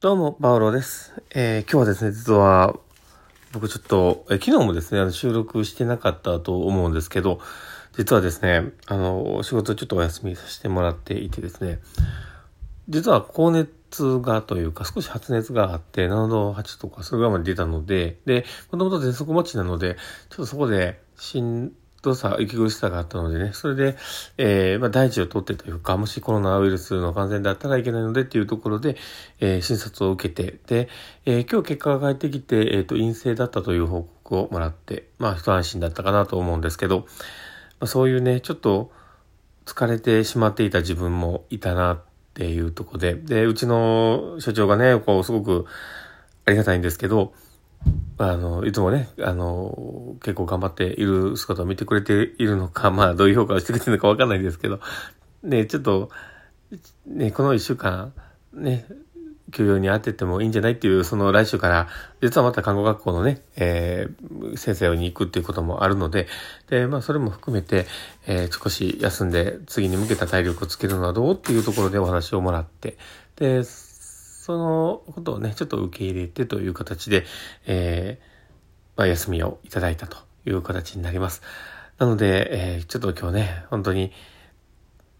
どうも、パウロです。えー今日はですね、実は、僕ちょっと、えー昨日もですね、あの収録してなかったと思うんですけど、実はですね、あの、仕事ちょっとお休みさせてもらっていてですね、実は高熱がというか、少し発熱があって、7度8とかそれぐらいまで出たので、で、もともと喘息持ちなので、ちょっとそこで、しんどさ、息苦しさがあったのでね、それで、えーまあ、大事を取ってというか、もしコロナウイルスの感染だったらいけないのでっていうところで、えー診察を受けて、で、えー今日結果が返ってきて、えっ、と、陰性だったという報告をもらって、まあ、一安心だったかなと思うんですけど、まあ、そういうね、ちょっと疲れてしまっていた自分もいたなっていうとこで、で、うちの所長がね、こう、すごくありがたいんですけど、あの、いつもね、あの、結構頑張っている姿を見てくれているのか、まあ、どういう評価をしてくれてるのかわかんないですけど、ね、ちょっと、ね、この一週間、ね、休養に当ててもいいんじゃないっていう、その来週から、実はまた看護学校のね、えー先生に行くっていうこともあるので、で、まあそれも含めて、えー少し休んで次に向けた体力をつけるのはどうっていうところでお話をもらって、で、そのことをね、ちょっと受け入れてという形で、えーまあ休みをいただいたという形になります。なので、えーちょっと今日ね、本当に、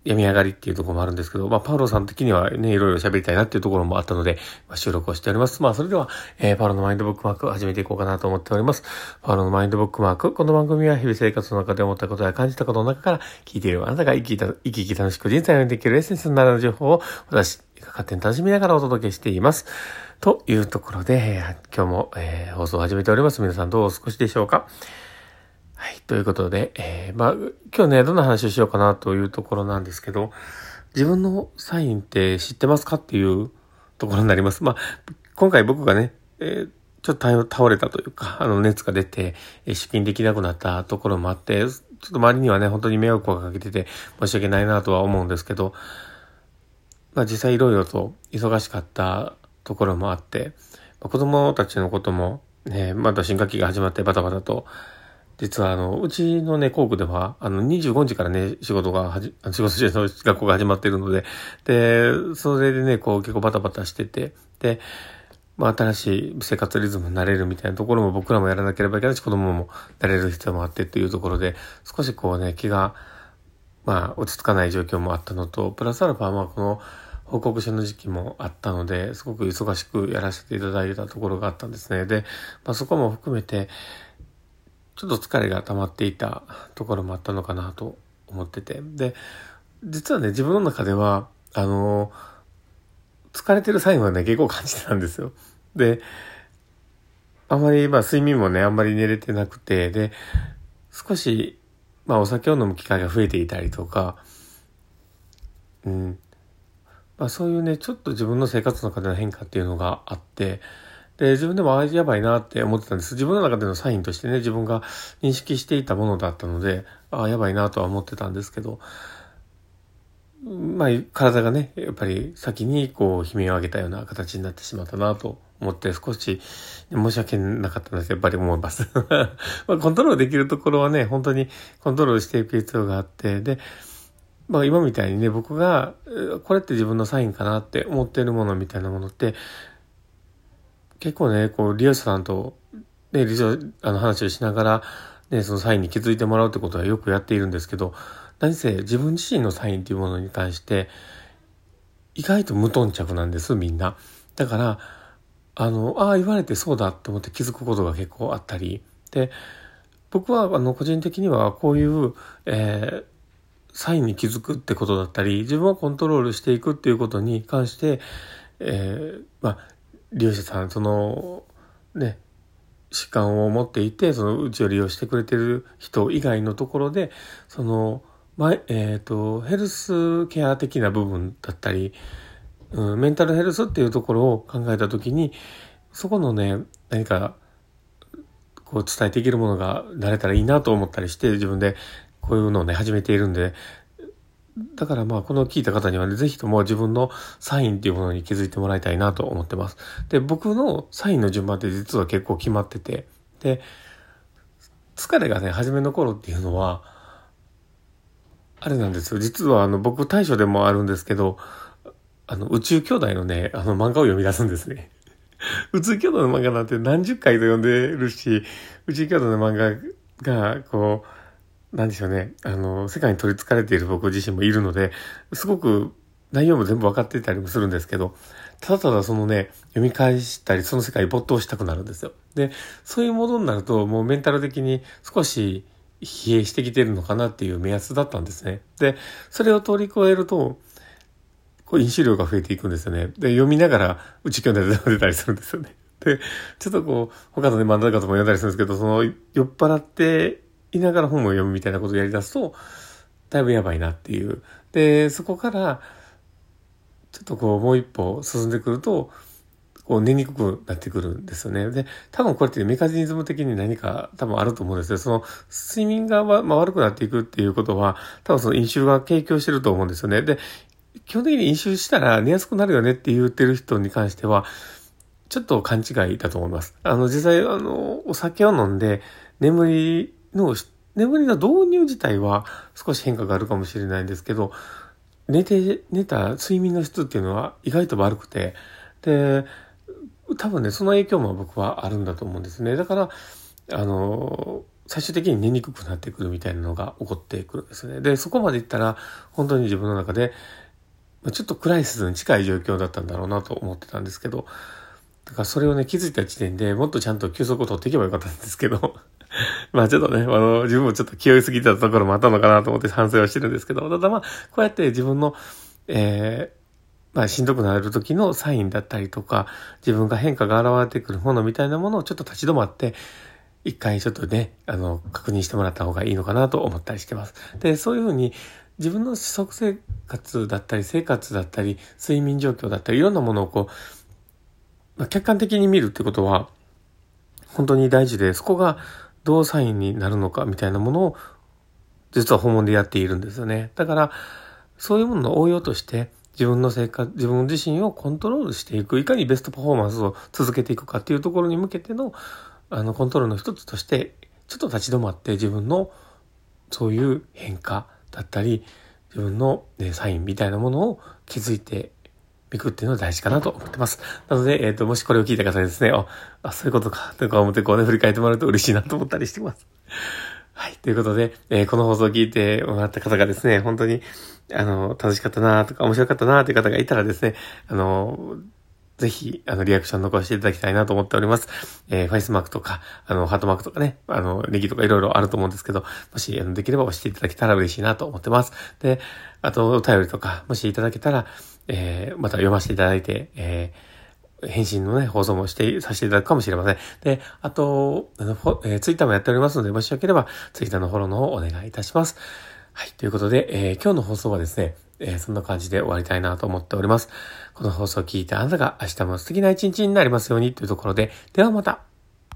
病み上がりっていうところもあるんですけど、まあ、パウロさん的にはね、いろいろ喋りたいなっていうところもあったので、まあ、収録をしております。まあ、それでは、えーパウロのマインドブックマークを始めていこうかなと思っております。パウロのマインドブックマーク。この番組は日々生活の中で思ったことや感じたことの中から聞いているあなたが生き生き楽しく人生をできるエッセンスになる情報を私勝手に楽しみながらお届けしています。というところで、今日も、えー放送を始めております。皆さんどうお過ごしでしょうか？はい。ということで、えーまあ、今日ね、どんな話をしようかなというところなんですけど、自分のサインって知ってますかっていうところになります。まあ、今回僕がね、えーちょっと倒れたというか、あの、熱が出て、出勤できなくなったところもあって、ちょっと周りにはね、本当に迷惑をかけてて、申し訳ないなとは思うんですけど、まあ実際いろいろと忙しかったところもあって、まあ子供たちのこともね、まだ新学期が始まってバタバタと、実はあの、うちのね、校区では、あの、25日からね、仕事がはじ、仕事中の学校が始まっているので、で、それでね、こう結構バタバタしてて、で、まあ新しい生活リズムになれるみたいなところも僕らもやらなければいけないし、子供もなれる必要もあってっていうところで、少しこうね、気が、まあ落ち着かない状況もあったのと、プラスアルファまあこの報告書の時期もあったので、すごく忙しくやらせていただいたところがあったんですね。で、まあそこも含めて、ちょっと疲れが溜まっていたところもあったのかなと思ってて。で、実はね、自分の中では、あの、疲れてるサインはね、結構感じてたんですよ。で、あんまり、まあ睡眠もね、あんまり寝れてなくて、で、少し、まあお酒を飲む機会が増えていたりとか、うん。まあそういうね、ちょっと自分の生活の中での変化っていうのがあって、で、自分でもあやばいなって思ってたんです。自分の中でのサインとしてね、自分が認識していたものだったので、ああ、やばいなとは思ってたんですけど、まあ、体がね、やっぱり先にこう、悲鳴を上げたような形になってしまったなと思って、少し申し訳なかったなとやっぱり思います。まあ、コントロールできるところはね、本当にコントロールしていく必要があって、で、まあ今みたいにね、僕が、これって自分のサインかなって思ってるものみたいなものって、結構ね、こう、利用者さんと、ね、利用あの話をしながら、ね、そのサインに気づいてもらうってことはよくやっているんですけど、何せ自分自身のサインっていうものに関して、意外と無頓着なんです、みんな。だから、あの、ああ、言われてそうだって思って気づくことが結構あったり、で、僕は、あの、個人的にはこういう、えーサインに気づくってことだったり、自分をコントロールしていくっていうことに関して、えーまあ、利用者さん、その、ね、疾患を持っていて、そのうちを利用してくれてる人以外のところで、その、まえっ、と、ヘルスケア的な部分だったり、うん、メンタルヘルスっていうところを考えたときに、そこのね、何か、こう伝えていけるものがなれたらいいなと思ったりして、自分でこういうのをね、始めているんで、だからまあ、この聞いた方にはね、ぜひとも自分のサインっていうものに気づいてもらいたいなと思ってます。で、僕のサインの順番って実は結構決まってて、で、疲れがね、初めの頃っていうのは、あれなんですよ。実はあの、僕対処でもあるんですけど、あの、宇宙兄弟のね、あの漫画を読み出すんですね。宇宙兄弟の漫画なんて何十回と読んでるし、宇宙兄弟の漫画が、こう、なんでしょうね、あの、世界に取り憑かれている僕自身もいるので、すごく内容も全部分かっていたりもするんですけど、ただただそのね、読み返したり、その世界に没頭したくなるんですよ。で、そういうものになると、もうメンタル的に少し疲弊してきてるのかなっていう目安だったんですね。で、それを通り越えると、こう、飲酒量が増えていくんですよね。で、読みながら、うち去年で出たりするんですよね。で、ちょっとこう、他のね、漫画家とも読んだりするんですけど、その、酔っ払っていながら本を読むみたいなことをやり出すと、だいぶやばいなっていう。で、そこから、ちょっとこう、もう一歩進んでくると、こう寝にくくなってくるんですよね。で、多分これってメカニズム的に何か多分あると思うんですよ。その睡眠が、まあ、悪くなっていくっていうことは、多分その飲酒が影響してると思うんですよね。で、基本的に飲酒したら寝やすくなるよねって言ってる人に関しては、ちょっと勘違いだと思います。あの、実際、あの、お酒を飲んで、眠りの、眠りの導入自体は少し変化があるかもしれないんですけど、寝て、寝た睡眠の質っていうのは意外と悪くて、で、多分ね、その影響も僕はあるんだと思うんですね。だから、あの、最終的に寝にくくなってくるみたいなのが起こってくるんですね。で、そこまでいったら、本当に自分の中で、ちょっとクライシスに近い状況だったんだろうなと思ってたんですけど、だからそれをね、気づいた時点でもっとちゃんと休息を取っていけばよかったんですけど、まあちょっとね、あの、自分もちょっと気負いすぎたところもあったのかなと思って反省はしてるんですけど、ただまあ、こうやって自分の、えー、まあ、しんどくなる時のサインだったりとか、自分が変化が現れてくるものみたいなものをちょっと立ち止まって、一回ちょっとね、あの、確認してもらった方がいいのかなと思ったりしてます。で、そういうふうに、自分の食生活だったり、生活だったり、睡眠状況だったり、いろんなものをこう、まあ、客観的に見るってことは、本当に大事で、そこがどうサインになるのかみたいなものを、実は訪問でやっているんですよね。だから、そういうものの応用として、自分の生活、自分自身をコントロールしていく、いかにベストパフォーマンスを続けていくかっていうところに向けての、あの、コントロールの一つとして、ちょっと立ち止まって自分のそういう変化だったり、自分の、ね、サインみたいなものを気づいていくっていうのが大事かなと思ってます。なので、えっ、ー、と、もしこれを聞いた方ですね、あ、あそういうことか、とか思ってこうね、振り返ってもらうと嬉しいなと思ったりしてます。はい。ということで、えー、この放送を聞いてもらった方がですね、本当に、あの、楽しかったなとか面白かったなという方がいたらですね、あの、ぜひ、あの、リアクション残していただきたいなと思っております。えー、ファイスマークとか、あの、ハートマークとかね、あの、ネギとかいろいろあると思うんですけど、もし、あの、できれば押していただけたら嬉しいなと思ってます。で、あと、お便りとか、もしいただけたら、えー、また読ませていただいて、えー、返信のね、放送もして、させていただくかもしれません。で、あと、あの、えー、ツイッターもやっておりますので、もしよければ、ツイッターのフォローの方をお願いいたします。はい。ということで、えー、今日の放送はですね、えー、そんな感じで終わりたいなと思っております。この放送を聞いてあなたが明日も素敵な一日になりますようにというところで、ではまた。